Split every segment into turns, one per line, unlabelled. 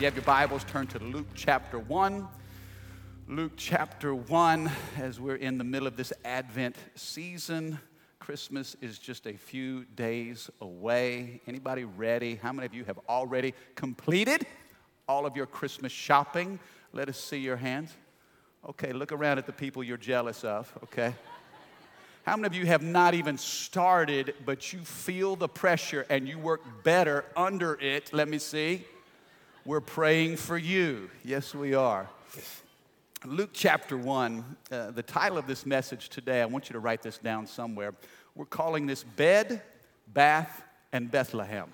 You have your Bibles, turn to Luke chapter 1. Luke chapter 1, as we're in the middle of this Advent season. Christmas is just a few days away. Anybody ready? How many of you have already completed all of your Christmas shopping? Let us see your hands. Okay, look around at the people you're jealous of, okay? How many of you have not even started, but you feel the pressure and you work better under it? Let me see. We're praying for you. Yes, we are. Luke chapter 1, uh, the title of this message today, I want you to write this down somewhere. We're calling this Bed, Bath, and Bethlehem.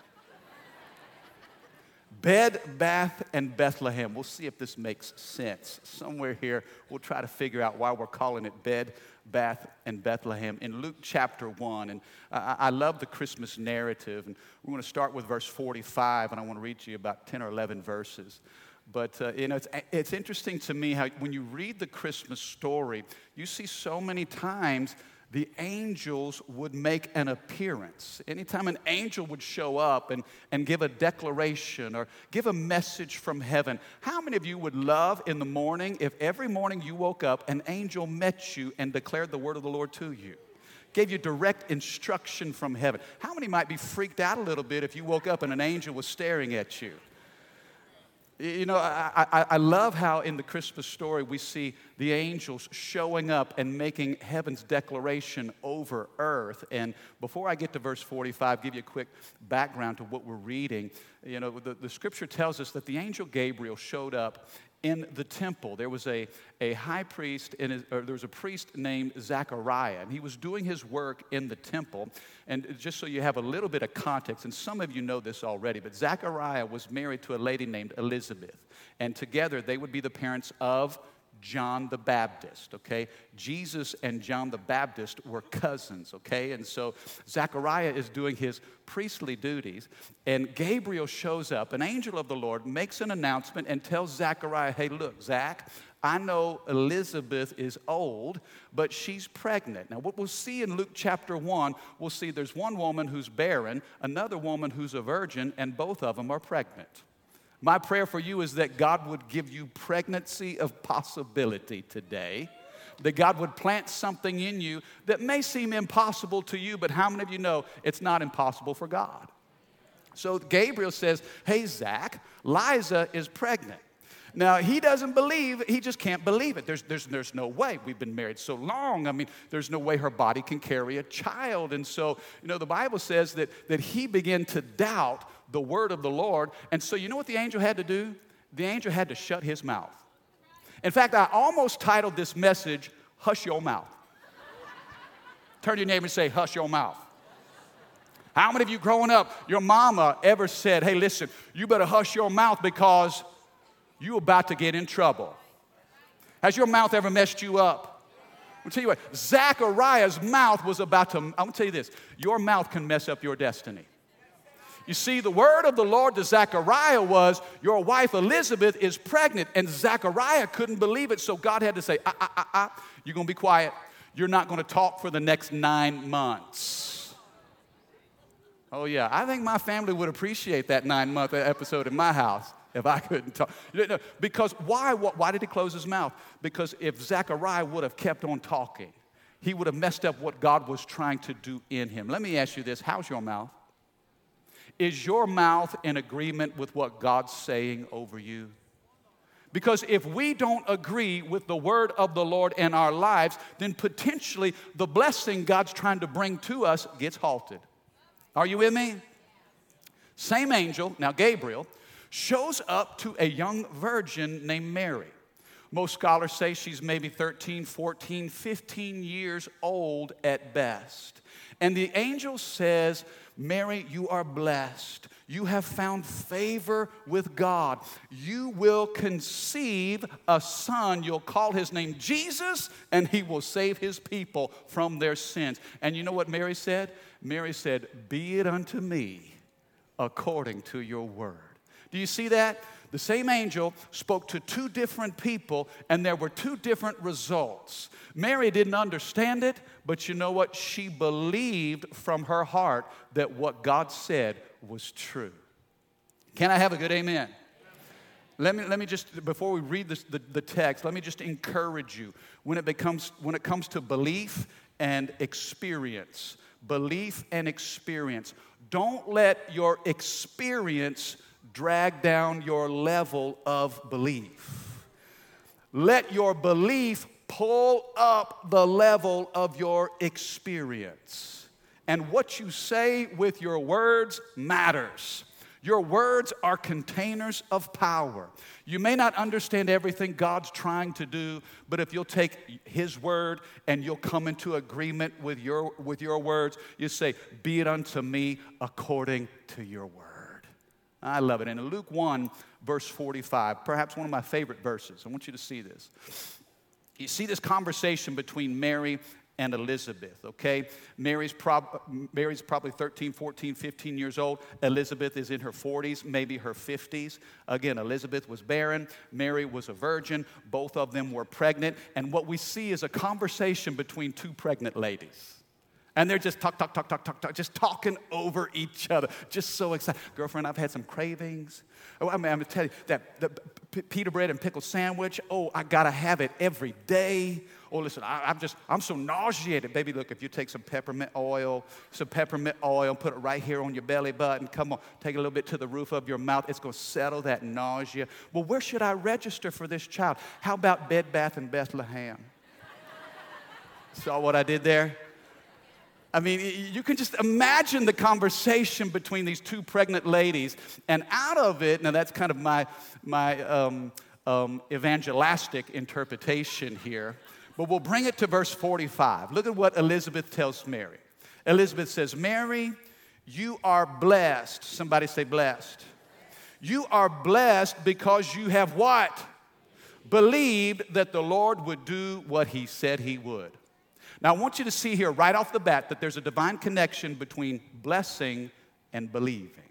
Bed, Bath, and Bethlehem. We'll see if this makes sense. Somewhere here, we'll try to figure out why we're calling it Bed, Bath, and Bethlehem in Luke chapter 1. And I, I love the Christmas narrative. And we're going to start with verse 45, and I want to read you about 10 or 11 verses. But uh, you know, it's, it's interesting to me how when you read the Christmas story, you see so many times the angels would make an appearance. Anytime an angel would show up and, and give a declaration or give a message from heaven, how many of you would love in the morning if every morning you woke up, an angel met you and declared the word of the Lord to you? Gave you direct instruction from heaven. How many might be freaked out a little bit if you woke up and an angel was staring at you? You know, I, I, I, love how in the Christmas story we see the angels showing up and making heaven's declaration over earth. And before I get to verse 45, give you a quick background to what we're reading. You know, the, the scripture tells us that the angel Gabriel showed up in the temple. There was a, a high priest, in or there was a priest named Zachariah, and he was doing his work in the temple. And just so you have a little bit of context, and some of you know this already, but Zachariah was married to a lady named Elizabeth, and together they would be the parents of John the Baptist, okay? Jesus and John the Baptist were cousins, okay? And so Zechariah is doing his priestly duties, and Gabriel shows up. An angel of the Lord makes an announcement and tells Zechariah, hey, look, Zach, I know Elizabeth is old, but she's pregnant. Now, what we'll see in Luke chapter 1, we'll see there's one woman who's barren, another woman who's a virgin, and both of them are pregnant. My prayer for you is that God would give you pregnancy of possibility today. That God would plant something in you that may seem impossible to you, but how many of you know it's not impossible for God? So Gabriel says, Hey, Zach, Liza is pregnant. Now, he doesn't believe, he just can't believe it. There's, there's, there's no way. We've been married so long. I mean, there's no way her body can carry a child. And so, you know, the Bible says that, that he began to doubt the word of the Lord. And so, you know what the angel had to do? The angel had to shut his mouth. In fact, I almost titled this message, Hush Your Mouth. Turn to your neighbor and say, Hush your mouth. How many of you growing up, your mama ever said, Hey, listen, you better hush your mouth because you're about to get in trouble? Has your mouth ever messed you up? I'll tell you what, Zachariah's mouth was about to, I'm gonna tell you this, your mouth can mess up your destiny. You see, the word of the Lord to Zechariah was, Your wife Elizabeth is pregnant. And Zechariah couldn't believe it, so God had to say, Ah, ah, ah, ah, you're gonna be quiet. You're not gonna talk for the next nine months. Oh, yeah, I think my family would appreciate that nine month episode in my house if I couldn't talk. Because why, why did he close his mouth? Because if Zechariah would have kept on talking, he would have messed up what God was trying to do in him. Let me ask you this how's your mouth? Is your mouth in agreement with what God's saying over you? Because if we don't agree with the word of the Lord in our lives, then potentially the blessing God's trying to bring to us gets halted. Are you with me? Same angel, now Gabriel, shows up to a young virgin named Mary. Most scholars say she's maybe 13, 14, 15 years old at best. And the angel says, Mary, you are blessed. You have found favor with God. You will conceive a son. You'll call his name Jesus, and he will save his people from their sins. And you know what Mary said? Mary said, Be it unto me according to your word. Do you see that? The same angel spoke to two different people, and there were two different results. Mary didn't understand it, but you know what? She believed from her heart that what God said was true. Can I have a good amen? Let me, let me just, before we read this, the, the text, let me just encourage you. When it, becomes, when it comes to belief and experience, belief and experience, don't let your experience drag down your level of belief. Let your belief pull up the level of your experience. And what you say with your words matters. Your words are containers of power. You may not understand everything God's trying to do, but if you'll take His word and you'll come into agreement with your, with your words, you say, Be it unto me according to your word. I love it. And in Luke 1, verse 45, perhaps one of my favorite verses, I want you to see this. You see this conversation between Mary and Elizabeth, okay? Mary's, prob- Mary's probably 13, 14, 15 years old. Elizabeth is in her 40s, maybe her 50s. Again, Elizabeth was barren, Mary was a virgin. Both of them were pregnant. And what we see is a conversation between two pregnant ladies. And they're just talk, talk, talk, talk, talk, talk, just talking over each other. Just so excited. Girlfriend, I've had some cravings. Oh, I mean, I'm gonna tell you that the pita bread and pickle sandwich, oh, I gotta have it every day. Oh, listen, I, am just, I'm so nauseated. Baby, look, if you take some peppermint oil, some peppermint oil, put it right here on your belly button, come on, take a little bit to the roof of your mouth. It's gonna settle that nausea. Well, where should I register for this child? How about Bed Bath and Bethlehem? Saw what I did there? I mean, you can just imagine the conversation between these two pregnant ladies. And out of it, now that's kind of my, my um, um, evangelistic interpretation here. But we'll bring it to verse 45. Look at what Elizabeth tells Mary. Elizabeth says, Mary, you are blessed. Somebody say, blessed. You are blessed because you have what? Believed that the Lord would do what he said he would. Now, I want you to see here right off the bat that there's a divine connection between blessing and believing.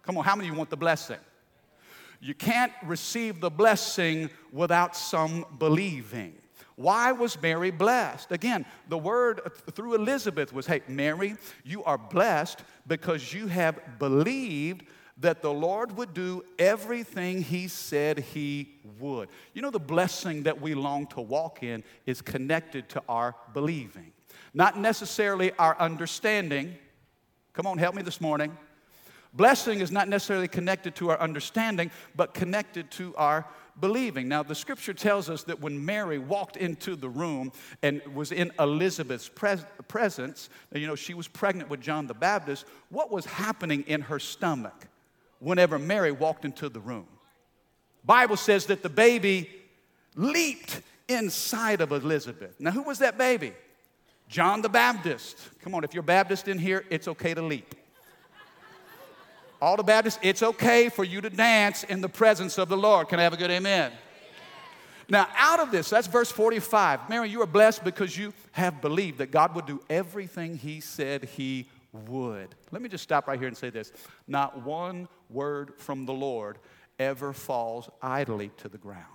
Come on, how many of you want the blessing? You can't receive the blessing without some believing. Why was Mary blessed? Again, the word through Elizabeth was hey, Mary, you are blessed because you have believed that the Lord would do everything He said He would. You know, the blessing that we long to walk in is connected to our believing, not necessarily our understanding. Come on, help me this morning. Blessing is not necessarily connected to our understanding, but connected to our believing. Now, the scripture tells us that when Mary walked into the room and was in Elizabeth's pres- presence, you know, she was pregnant with John the Baptist, what was happening in her stomach whenever Mary walked into the room? Bible says that the baby leaped inside of Elizabeth. Now, who was that baby? John the Baptist. Come on, if you're Baptist in here, it's okay to leap. All the Baptists, it's okay for you to dance in the presence of the Lord. Can I have a good amen? Now, out of this, that's verse 45. Mary, you are blessed because you have believed that God would do everything He said He would. Let me just stop right here and say this. Not one word from the Lord ever falls idly to the ground.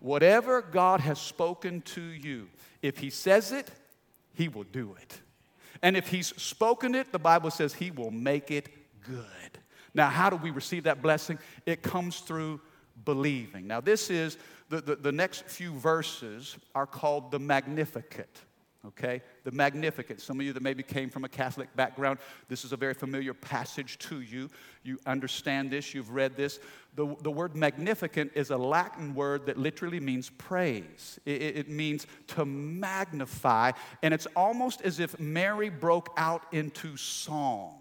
Whatever God has spoken to you, if He says it, He will do it. And if He's spoken it, the Bible says He will make it good. Now, how do we receive that blessing? It comes through believing. Now, this is the, the, the next few verses are called the Magnificat okay? The Magnificat. Some of you that maybe came from a Catholic background, this is a very familiar passage to you. You understand this, you've read this. The, the word magnificat is a Latin word that literally means praise, it, it means to magnify, and it's almost as if Mary broke out into song.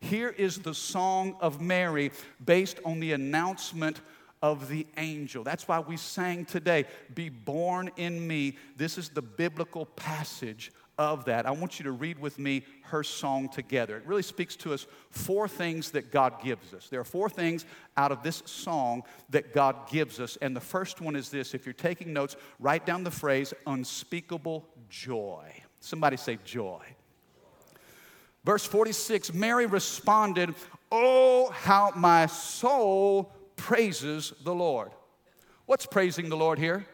Here is the song of Mary based on the announcement of the angel. That's why we sang today, Be born in me. This is the biblical passage of that, I want you to read with me her song together. It really speaks to us four things that God gives us. There are four things out of this song that God gives us. And the first one is this if you're taking notes, write down the phrase unspeakable joy. Somebody say joy. Verse 46 Mary responded, Oh, how my soul praises the Lord. What's praising the Lord here?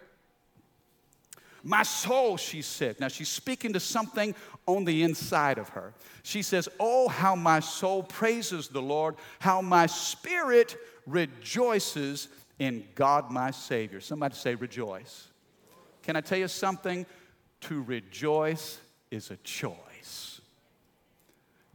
My soul, she said. Now she's speaking to something on the inside of her. She says, Oh, how my soul praises the Lord, how my spirit rejoices in God my Savior. Somebody say, Rejoice. Can I tell you something? To rejoice is a choice.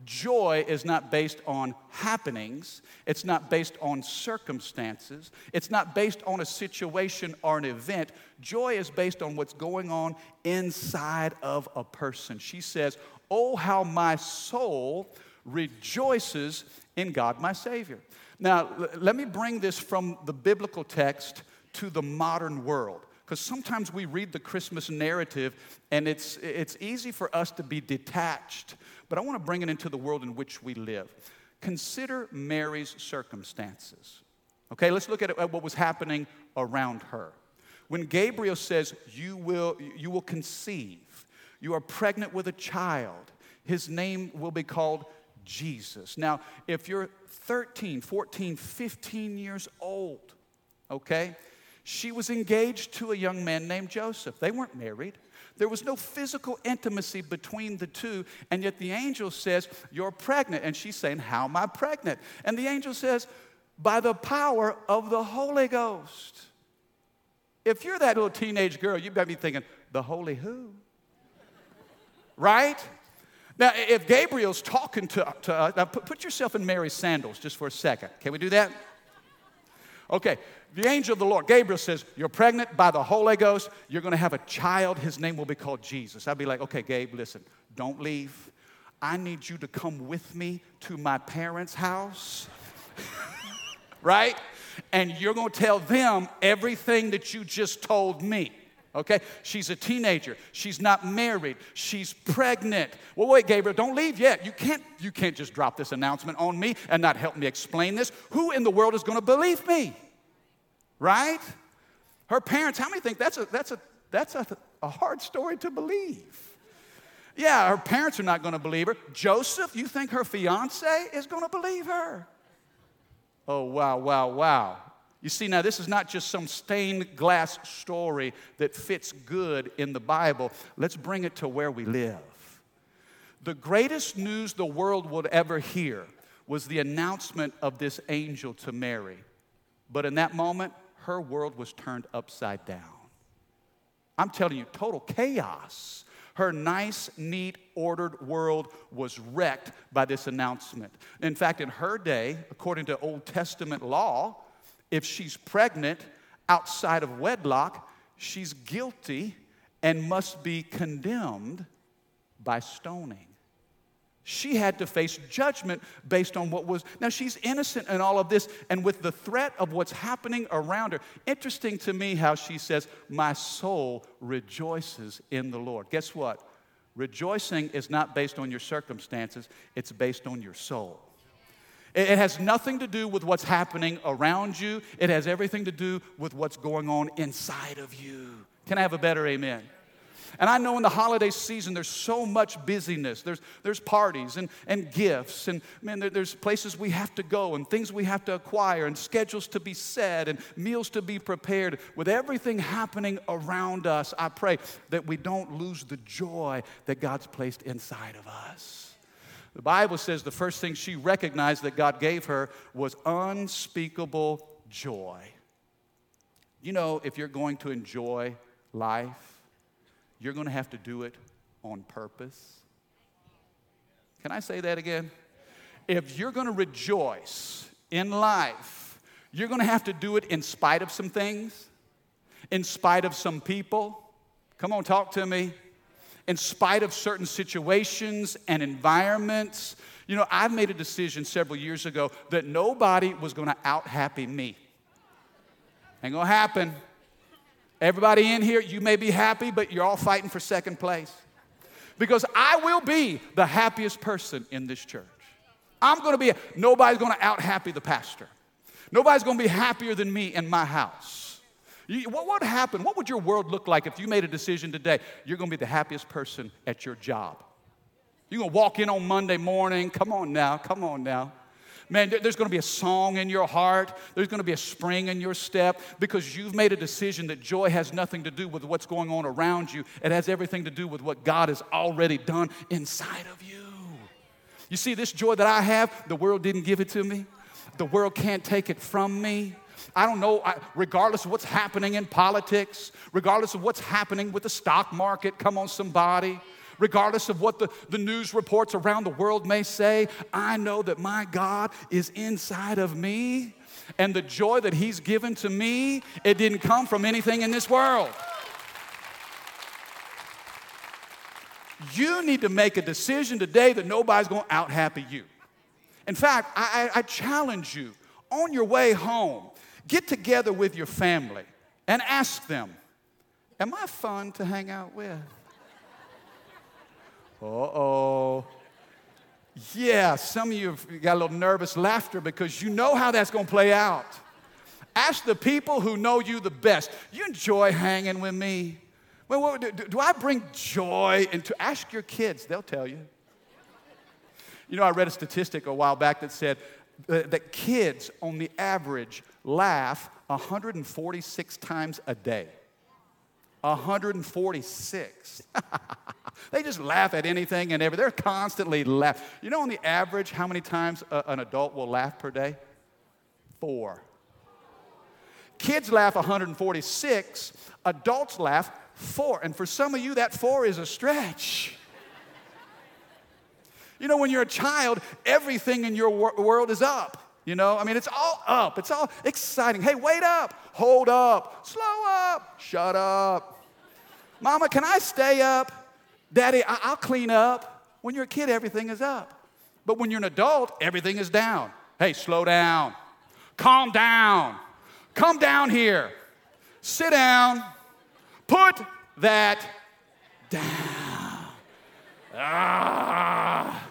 Joy is not based on happenings. It's not based on circumstances. It's not based on a situation or an event. Joy is based on what's going on inside of a person. She says, Oh, how my soul rejoices in God my Savior. Now, let me bring this from the biblical text to the modern world. Because sometimes we read the Christmas narrative and it's, it's easy for us to be detached but I want to bring it into the world in which we live. Consider Mary's circumstances. Okay, let's look at, what was happening around her. When Gabriel says, you will, you will conceive, you are pregnant with a child, his name will be called Jesus. Now, if you're 13, 14, 15 years old, okay, she was engaged to a young man named Joseph. They weren't married. There was no physical intimacy between the two, and yet the angel says, You're pregnant. And she's saying, How am I pregnant? And the angel says, By the power of the Holy Ghost. If you're that little teenage girl, you've better be thinking, The Holy who? right? Now, if Gabriel's talking to, to us, now put, put yourself in Mary's sandals just for a second. Can we do that? Okay, the angel of the Lord, Gabriel says, You're pregnant by the Holy Ghost. You're going to have a child. His name will be called Jesus. I'd be like, Okay, Gabe, listen, don't leave. I need you to come with me to my parents' house, right? And you're going to tell them everything that you just told me. Okay? She's a teenager. She's not married. She's pregnant. Well, wait, Gabriel, don't leave yet. You can't, you can't just drop this announcement on me and not help me explain this. Who in the world is going to believe me? Right? Her parents, how many think that's a, that's a, that's a, a hard story to believe? Yeah, her parents are not going to believe her. Joseph, you think her fiance is going to believe her? Oh, wow, wow, wow. You see, now this is not just some stained glass story that fits good in the Bible. Let's bring it to where we live. The greatest news the world would ever hear was the announcement of this angel to Mary. But in that moment, her world was turned upside down. I'm telling you, total chaos. Her nice, neat, ordered world was wrecked by this announcement. In fact, in her day, according to Old Testament law, if she's pregnant outside of wedlock, she's guilty and must be condemned by stoning. She had to face judgment based on what was. Now, she's innocent in all of this, and with the threat of what's happening around her. Interesting to me how she says, My soul rejoices in the Lord. Guess what? Rejoicing is not based on your circumstances, it's based on your soul. It has nothing to do with what's happening around you, it has everything to do with what's going on inside of you. Can I have a better amen? And I know in the holiday season there's so much busyness. There's, there's parties and, and gifts, and man, there, there's places we have to go, and things we have to acquire, and schedules to be set, and meals to be prepared. With everything happening around us, I pray that we don't lose the joy that God's placed inside of us. The Bible says the first thing she recognized that God gave her was unspeakable joy. You know, if you're going to enjoy life, you're going to have to do it on purpose. Can I say that again? If you're going to rejoice in life, you're going to have to do it in spite of some things, in spite of some people. Come on, talk to me in spite of certain situations and environments. You know, I've made a decision several years ago that nobody was going to out happy me. Ain't gonna happen. Everybody in here, you may be happy, but you're all fighting for second place. because I will be the happiest person in this church. I'm gonna be, nobody's gonna out happy the pastor. Nobody's gonna be happier than me in my house. You, what would happen? What would your world look like if you made a decision today? You're gonna be the happiest person at your job. You're gonna walk in on Monday morning. Come on now, come on now. Man, there's going to be a song in your heart. There's going to be a spring in your step because you've made a decision that joy has nothing to do with what's going on around you. It has everything to do with what God has already done inside of you. You see, this joy that I have, the world didn't give it to me, the world can't take it from me. I don't know, I, regardless of what's happening in politics, regardless of what's happening with the stock market, come on, somebody regardless of what the, the news reports around the world may say, I know that my God is inside of me. And the joy that He's given to me, it didn't come from anything in this world. You need to make a decision today that nobody's to out happy you. In fact, I, I, I challenge you on your way home, get together with your family and ask them, Am I fun to hang out with? Uh oh. Yeah, some of you have got a little nervous laughter because you know how that's going to play out. Ask the people who know you the best. You enjoy hanging with me. Well, do, do I bring joy into? Ask your kids, they'll tell you. You know, I read a statistic a while back that said that kids, on the average, laugh 146 times a day. 146. they just laugh at anything and everything. They're constantly laughing. You know, on the average, how many times a, an adult will laugh per day? Four. Kids laugh 146, adults laugh four. And for some of you, that four is a stretch. You know, when you're a child, everything in your wor- world is up. You know, I mean, it's all up. It's all exciting. Hey, wait up, hold up, slow up, shut up. Mama, can I stay up? Daddy, I- will clean up. When you're a kid, everything is up. But when you're an adult, everything is down. Hey, slow down. Calm down. Come down here. Sit down. Put that down. Ah.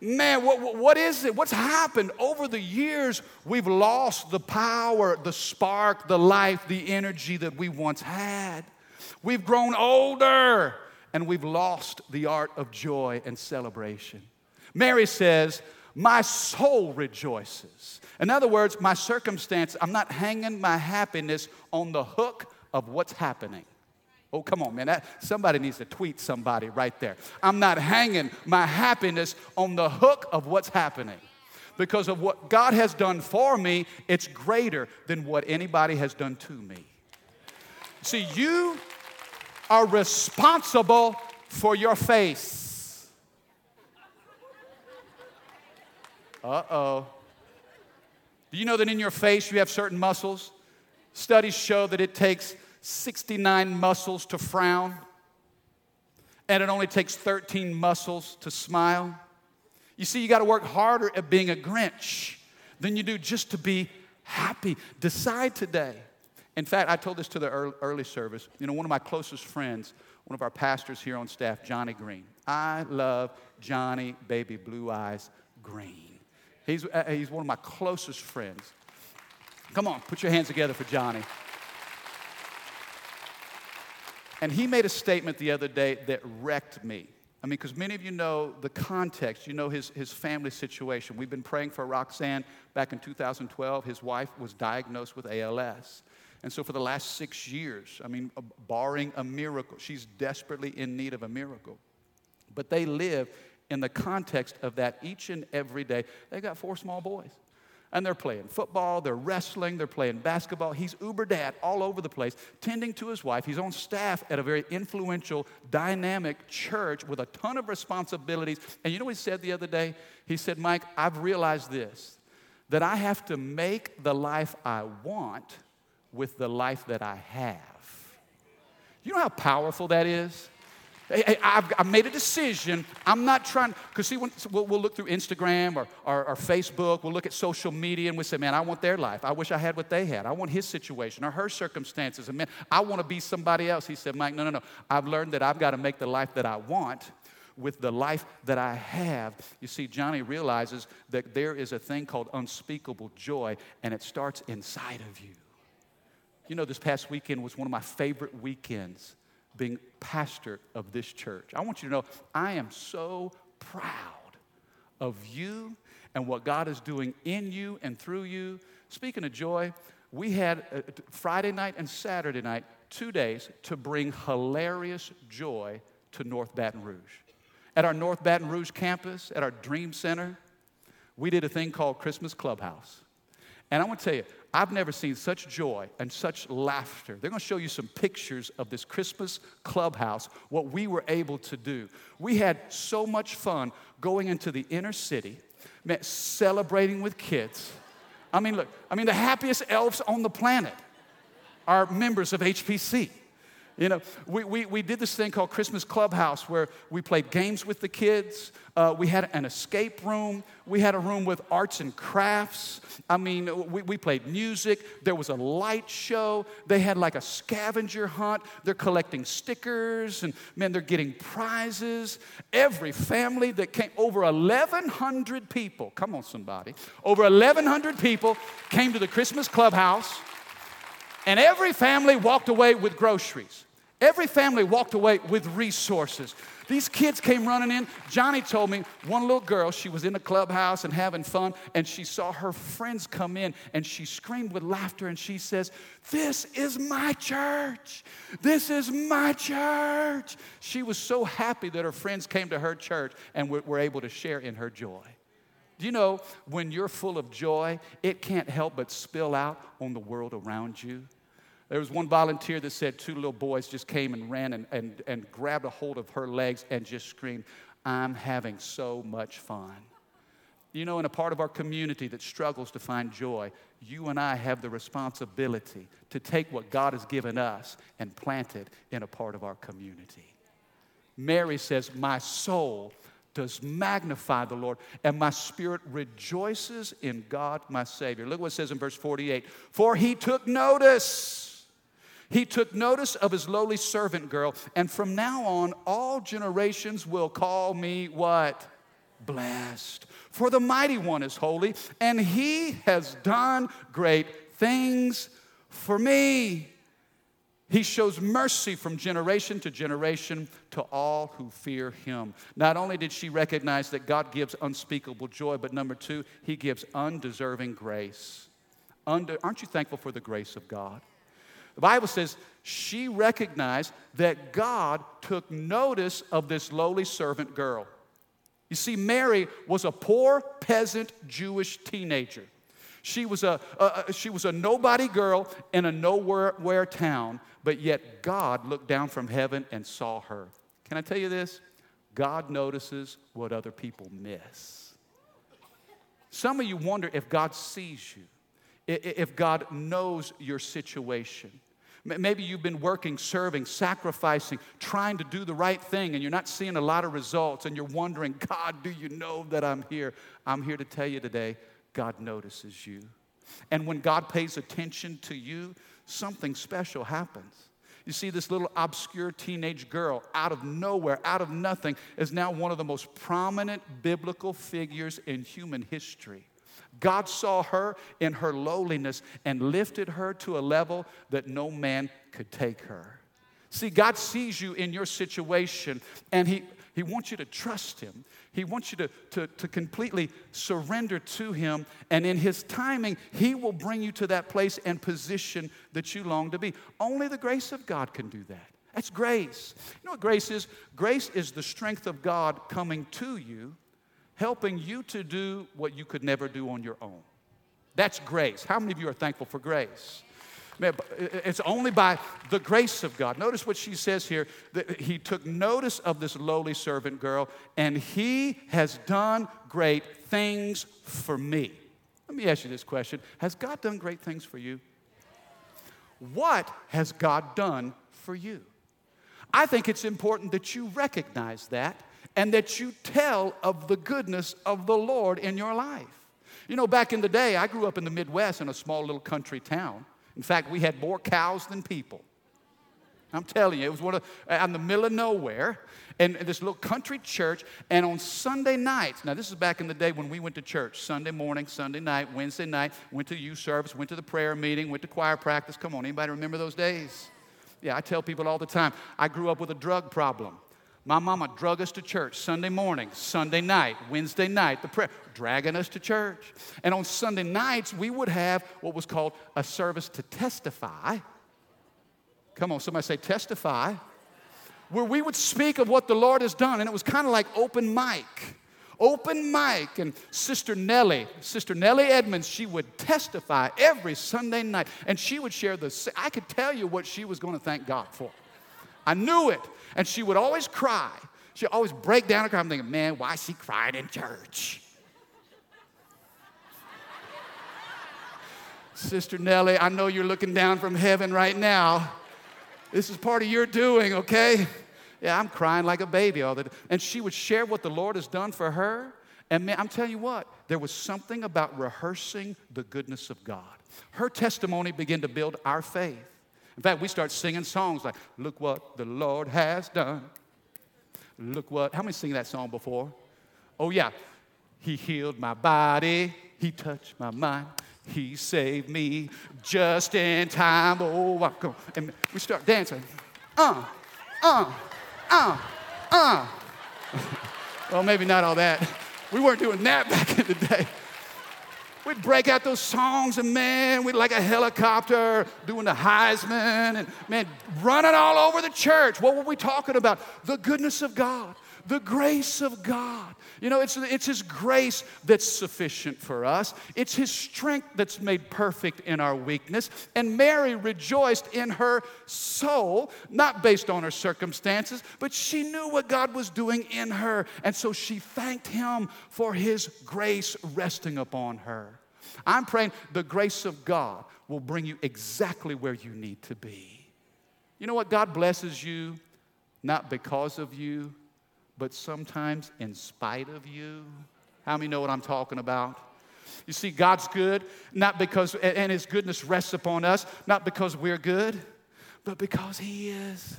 Man, what, what is it? What's happened? Over the years, we've lost the power, the spark, the life, the energy that we once had. We've grown older and we've lost the art of joy and celebration. Mary says, My soul rejoices. In other words, my circumstance, I'm not hanging my happiness on the hook of what's happening. Oh, come on, man. That, somebody needs to tweet somebody right there. I'm not hanging my happiness on the hook of what's happening. Because of what God has done for me, it's greater than what anybody has done to me. See, you are responsible for your face. Uh oh. Do you know that in your face you have certain muscles? Studies show that it takes 69 muscles to frown, and it only takes 13 muscles to smile. You see, you got to work harder at being a Grinch than you do just to be happy. Decide today in fact, I told this to the early service. You know, one of my closest friends, one of our pastors here on staff, Johnny Green. I love Johnny Baby Blue Eyes Green. He's, uh, he's one of my closest friends. Come on, put your hands together for Johnny. And he made a statement the other day that wrecked me. I mean, because many of you know the context, you know his, his family situation. We've been praying for Roxanne back in 2012. His wife was diagnosed with ALS. And so, for the last six years, I mean, barring a miracle, she's desperately in need of a miracle. But they live in the context of that each and every day. They've got four small boys. And they're playing football, they're wrestling, they're playing basketball. He's uber dad all over the place, tending to his wife. He's on staff at a very influential, dynamic church with a ton of responsibilities. And you know what he said the other day? He said, Mike, I've realized this that I have to make the life I want with the life that I have. You know how powerful that is? I've, I've, made a decision. I'm not trying, because see, when, we'll, we'll, look through Instagram or, or, or, Facebook, we'll look at social media and we say, man, I want their life. I wish I had what they had. I want his situation or her circumstances. And man, I want to be somebody else. He said, Mike, no, no, no. I've learned that I've got to make the life that I want with the life that I have. You see, Johnny realizes that there is a thing called unspeakable joy, and it starts inside of you. You know, this past weekend was one of my favorite weekends being pastor of this church. I want you to know I am so proud of you and what God is doing in you and through you. Speaking of joy, we had uh, Friday night and Saturday night, two days, to bring hilarious joy to North Baton Rouge. At our North Baton Rouge campus, at our Dream Center, we did a thing called Christmas Clubhouse. And I want to tell you, I've never seen such joy and such laughter. They're going to show you some pictures of this Christmas clubhouse, what we were able to do. We had so much fun going into the inner city, celebrating with kids. I mean, look, I mean, the happiest elves on the planet are members of HPC. You know, we, we, we did this thing called Christmas Clubhouse where we played games with the kids. Uh, we had an escape room. We had a room with arts and crafts. I mean, we, we played music. There was a light show. They had like a scavenger hunt. They're collecting stickers and, man, they're getting prizes. Every family that came, over 1,100 people, come on, somebody, over 1,100 people came to the Christmas Clubhouse. And every family walked away with groceries. Every family walked away with resources. These kids came running in. Johnny told me one little girl, she was in the clubhouse and having fun, and she saw her friends come in and she screamed with laughter and she says, This is my church. This is my church. She was so happy that her friends came to her church and were able to share in her joy. Do you know when you're full of joy, it can't help but spill out on the world around you? There was one volunteer that said two little boys just came and ran and, and, and grabbed a hold of her legs and just screamed, I'm having so much fun. You know, in a part of our community that struggles to find joy, you and I have the responsibility to take what God has given us and plant it in a part of our community. Mary says, My soul does magnify the Lord, and my spirit rejoices in God my Savior. Look what it says in verse 48 For he took notice he took notice of his lowly servant girl, and from now on, all generations will call me what? Blessed. For the mighty one is holy, and he has done great things for me. He shows mercy from generation to generation to all who fear him. Not only did she recognize that God gives unspeakable joy, but number two, he gives undeserving grace. Under, aren't you thankful for the grace of God? The Bible says she recognized that God took notice of this lowly servant girl. You see, Mary was a poor peasant Jewish teenager. She was a, a, she was a nobody girl in a nowhere town, but yet God looked down from heaven and saw her. Can I tell you this? God notices what other people miss. Some of you wonder if God sees you, if God knows your situation. Maybe you've been working, serving, sacrificing, trying to do the right thing, and you're not seeing a lot of results, and you're wondering, God, do you know that I'm here? I'm here to tell you today, God notices you. And when God pays attention to you, something special happens. You see, this little obscure teenage girl, out of nowhere, out of nothing, is now one of the most prominent biblical figures in human history. God saw her in her lowliness and lifted her to a level that no man could take her. See, God sees you in your situation and He, he wants you to trust Him. He wants you to, to, to completely surrender to Him. And in His timing, He will bring you to that place and position that you long to be. Only the grace of God can do that. That's grace. You know what grace is? Grace is the strength of God coming to you helping you to do what you could never do on your own. That's grace. How many of you are thankful for grace? It's only by the grace of God. Notice what she says here that he took notice of this lowly servant girl, and he has done great things for me. Let me ask you this question Has God done great things for you? What has God done for you? I think it's important that you recognize that and that you tell of the goodness of the Lord in your life. You know, back in the day, I grew up in the Midwest in a small little country town. In fact, we had more cows than people. I'm telling you, it was one of, out in the middle of nowhere, and this little country church. And on Sunday nights, now this is back in the day when we went to church Sunday morning, Sunday night, Wednesday night, went to youth service, went to the prayer meeting, went to choir practice. Come on, anybody remember those days? Yeah, I tell people all the time, I grew up with a drug problem. My mama drug us to church Sunday morning, Sunday night, Wednesday night, the prayer, dragging us to church. And on Sunday nights, we would have what was called a service to testify. Come on, somebody say testify. Where we would speak of what the Lord has done. And it was kind of like open mic. Open mic. And Sister Nellie, Sister Nellie Edmonds, she would testify every Sunday night. And she would share the, I could tell you what she was going to thank God for. I knew it. And she would always cry. She'd always break down and cry. I'm thinking, man, why is she crying in church? Sister Nellie, I know you're looking down from heaven right now. This is part of your doing, okay? Yeah, I'm crying like a baby all the. And she would share what the Lord has done for her. And man, I'm telling you what, there was something about rehearsing the goodness of God. Her testimony began to build our faith. In fact, we start singing songs like, Look what the Lord has done. Look what, how many sing that song before? Oh, yeah. He healed my body, He touched my mind, He saved me just in time. Oh, welcome. And we start dancing. Uh, uh, uh, uh. well, maybe not all that. We weren't doing that back in the day. We'd break out those songs, and man, we'd like a helicopter doing the Heisman, and man, running all over the church. What were we talking about? The goodness of God, the grace of God. You know, it's, it's His grace that's sufficient for us. It's His strength that's made perfect in our weakness. And Mary rejoiced in her soul, not based on her circumstances, but she knew what God was doing in her. And so she thanked Him for His grace resting upon her. I'm praying the grace of God will bring you exactly where you need to be. You know what? God blesses you not because of you, but sometimes in spite of you. How many know what I'm talking about? You see, God's good, not because, and His goodness rests upon us, not because we're good, but because He is.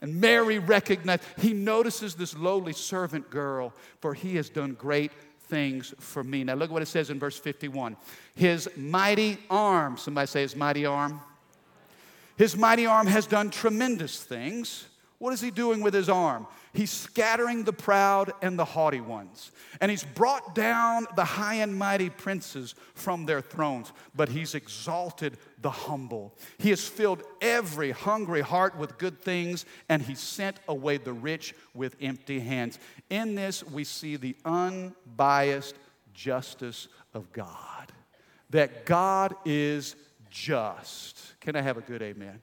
And Mary recognized, He notices this lowly servant girl, for He has done great things for me. Now, look what it says in verse 51 His mighty arm, somebody say His mighty arm. His mighty arm has done tremendous things. What is He doing with His arm? He's scattering the proud and the haughty ones. And he's brought down the high and mighty princes from their thrones, but he's exalted the humble. He has filled every hungry heart with good things, and he sent away the rich with empty hands. In this, we see the unbiased justice of God. That God is just. Can I have a good amen?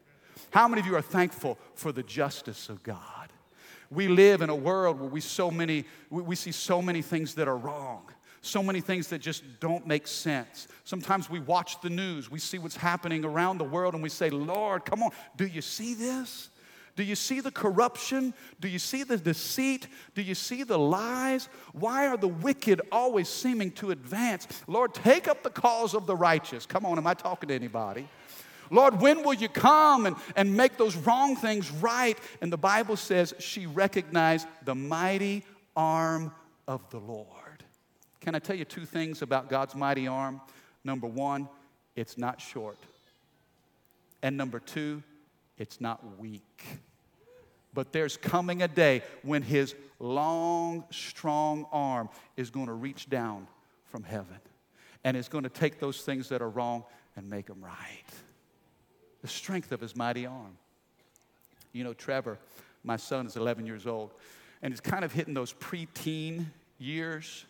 How many of you are thankful for the justice of God? We live in a world where we so many we, see so many things that are wrong so many things that just don't make sense. Sometimes we watch the news, we see what's happening around the world, and we say, Lord, come on, do you see this? Do you see the corruption? Do you see the deceit? Do you see the lies? Why are the wicked always seeming to advance? Lord, take up the cause of the righteous. Come on, am I talking to anybody? Lord, when will you come and, and make those wrong things right? And the Bible says she recognized the mighty arm of the Lord. Can I tell you two things about God's mighty arm? Number one, it's not short. And number two, it's not weak. But there's coming a day when his long, strong arm is going to reach down from heaven and is going to take those things that are wrong and make them right the strength of his mighty arm. You know, Trevor, my son, is 11 years old, and he's kind of hitting those preteen years.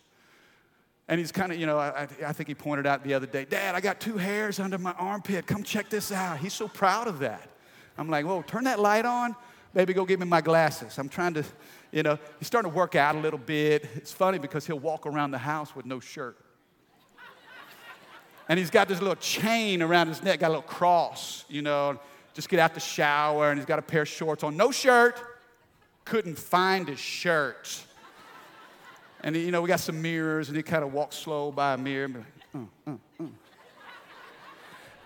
And he's kind of, you know, I, I, think he pointed out the other day, Dad, I got two hairs under my armpit. Come check this out. He's so proud of that. I'm like, whoa, turn that light on. Baby, go give me my glasses. I'm trying to, you know, he's starting to work out a little bit. It's funny because he'll walk around the house with no shirt and he's got this little chain around his neck, got a little cross, you know, just get out the shower, and he's got a pair of shorts on, no shirt, couldn't find his shirt. And, you know, we got some mirrors, and he kind of walks slow by a mirror. And, like, uh, uh, uh.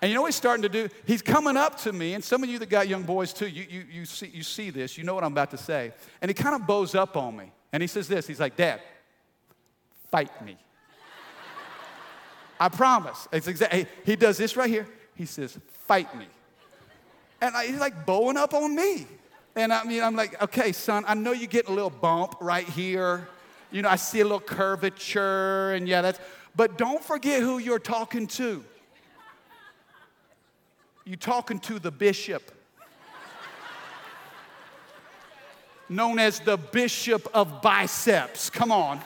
and you know what he's starting to do? He's coming up to me, and some of you that got young boys too, you, you, you, see, you see this, you know what I'm about to say. And he kind of bows up on me, and he says this He's like, Dad, fight me. I promise. It's he does this right here. He says, fight me. And I, he's like bowing up on me. And I mean, I'm like, okay, son, I know you get a little bump right here. You know, I see a little curvature, and yeah, that's, but don't forget who you're talking to. You're talking to the bishop, known as the bishop of biceps. Come on.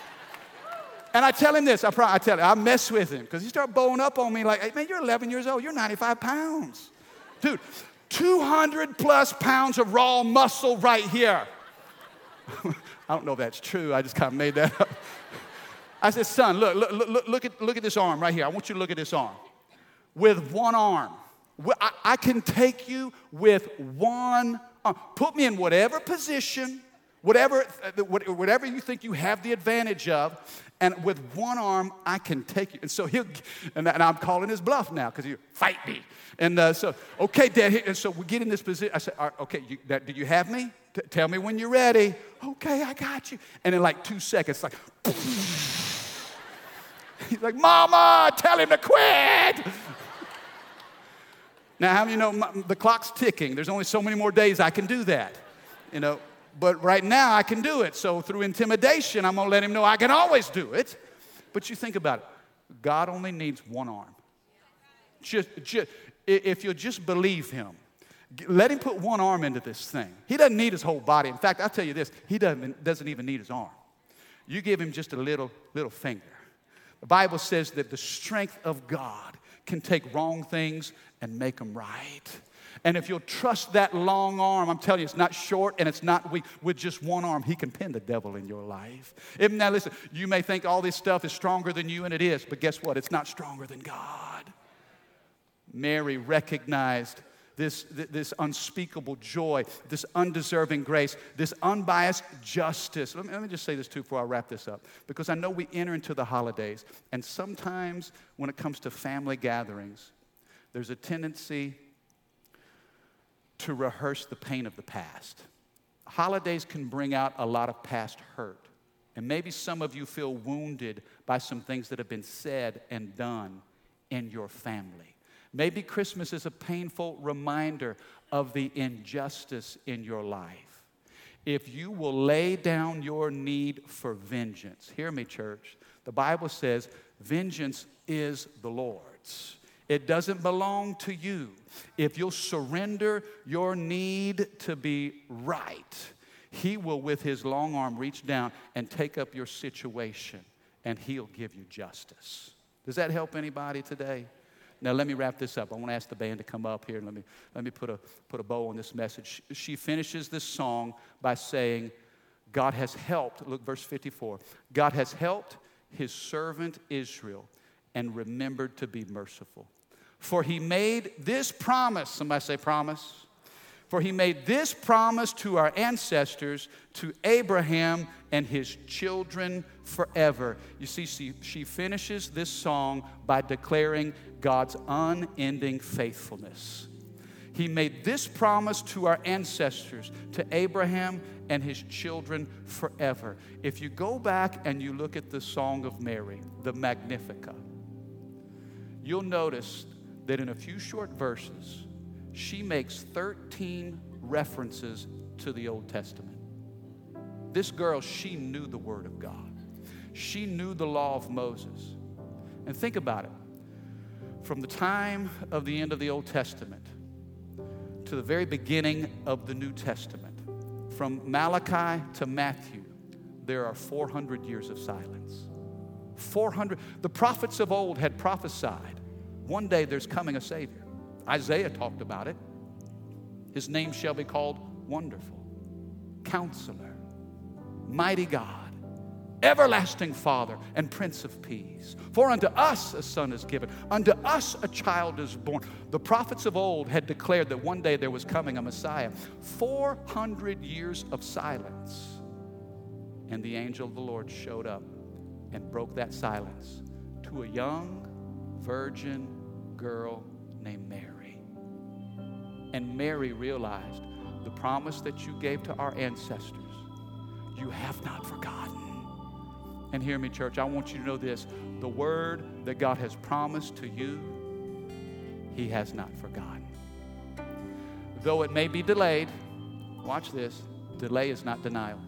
And I tell him this, I, probably, I tell him, I mess with him because he start bowing up on me like, hey, man, you're 11 years old, you're 95 pounds. Dude, 200 plus pounds of raw muscle right here. I don't know if that's true. I just kind of made that up. I said, son, look, look, look, look, at, look at this arm right here. I want you to look at this arm. With one arm, I, I can take you with one arm. Put me in whatever position, whatever, uh, whatever you think you have the advantage of, and with one arm, I can take you. And so he'll, and, I'm calling his bluff now because he fight me. And uh, so, okay, Dad. And so we get in this position. I said, okay, you, that, do you have me? T- tell me when you're ready. Okay, I got you. And in like two seconds, like, he's like, Mama, tell him to quit. now, how many know my, the clock's ticking? There's only so many more days I can do that. You know, but right now I can do it. So through intimidation, I'm going to let him know I can always do it. But you think about it God only needs one arm. Just, just, if you'll just believe him, let him put one arm into this thing. He doesn't need his whole body. In fact, I'll tell you this he doesn't, doesn't even need his arm. You give him just a little, little finger. The Bible says that the strength of God can take wrong things and make them right. And if you'll trust that long arm, I'm telling you, it's not short and it's not weak. With just one arm, he can pin the devil in your life. If, now, listen, you may think all this stuff is stronger than you, and it is, but guess what? It's not stronger than God. Mary recognized this, this unspeakable joy, this undeserving grace, this unbiased justice. Let me, let me just say this too before I wrap this up, because I know we enter into the holidays, and sometimes when it comes to family gatherings, there's a tendency to rehearse the pain of the past. Holidays can bring out a lot of past hurt. And maybe some of you feel wounded by some things that have been said and done in your family. Maybe Christmas is a painful reminder of the injustice in your life. If you will lay down your need for vengeance, hear me, church. The Bible says, vengeance is the Lord's. It doesn't belong to you. If you'll surrender your need to be right, He will, with His long arm, reach down and take up your situation and He'll give you justice. Does that help anybody today? Now, let me wrap this up. I want to ask the band to come up here and let me, let me put, a, put a bow on this message. She finishes this song by saying, God has helped, look, verse 54 God has helped his servant Israel and remembered to be merciful. For he made this promise, somebody say promise. For he made this promise to our ancestors, to Abraham and his children forever. You see, she, she finishes this song by declaring God's unending faithfulness. He made this promise to our ancestors, to Abraham and his children forever. If you go back and you look at the Song of Mary, the Magnificat, you'll notice that in a few short verses, she makes 13 references to the Old Testament. This girl, she knew the Word of God, she knew the law of Moses. And think about it from the time of the end of the Old Testament to the very beginning of the New Testament, from Malachi to Matthew, there are 400 years of silence. 400. The prophets of old had prophesied one day there's coming a Savior. Isaiah talked about it. His name shall be called Wonderful, Counselor, Mighty God, everlasting Father and Prince of Peace. For unto us a son is given, unto us a child is born. The prophets of old had declared that one day there was coming a Messiah. 400 years of silence. And the angel of the Lord showed up and broke that silence to a young virgin girl named Mary. And Mary realized the promise that you gave to our ancestors, you have not forgotten. And hear me, church, I want you to know this the word that God has promised to you, He has not forgotten. Though it may be delayed, watch this delay is not denial.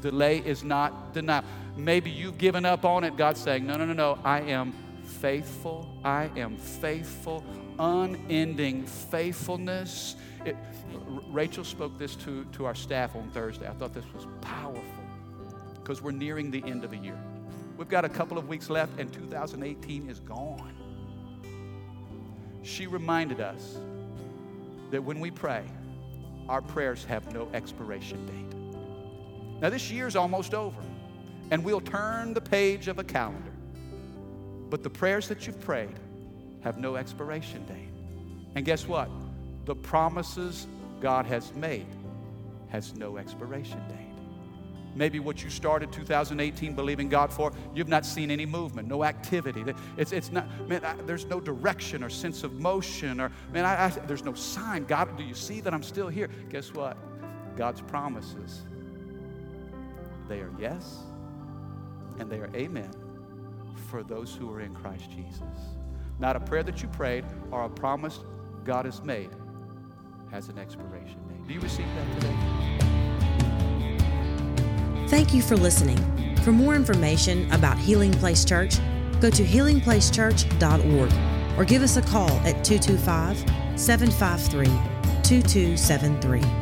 Delay is not denial. Maybe you've given up on it. God's saying, No, no, no, no. I am faithful. I am faithful. Unending faithfulness. It, Rachel spoke this to, to our staff on Thursday. I thought this was powerful because we're nearing the end of the year. We've got a couple of weeks left, and 2018 is gone. She reminded us that when we pray, our prayers have no expiration date. Now, this year's almost over, and we'll turn the page of a calendar. But the prayers that you've prayed have no expiration date. And guess what? The promises God has made has no expiration date. Maybe what you started 2018 believing God for, you've not seen any movement, no activity. It's, it's not, man, I, there's no direction or sense of motion, or, man, I, I, there's no sign. God, do you see that I'm still here? Guess what? God's promises, they are yes and they are amen for those who are in Christ Jesus. Not a prayer that you prayed or a promise God has made has an expiration date. Do you receive that today?
Thank you for listening. For more information about Healing Place Church, go to healingplacechurch.org or give us a call at 225 753 2273.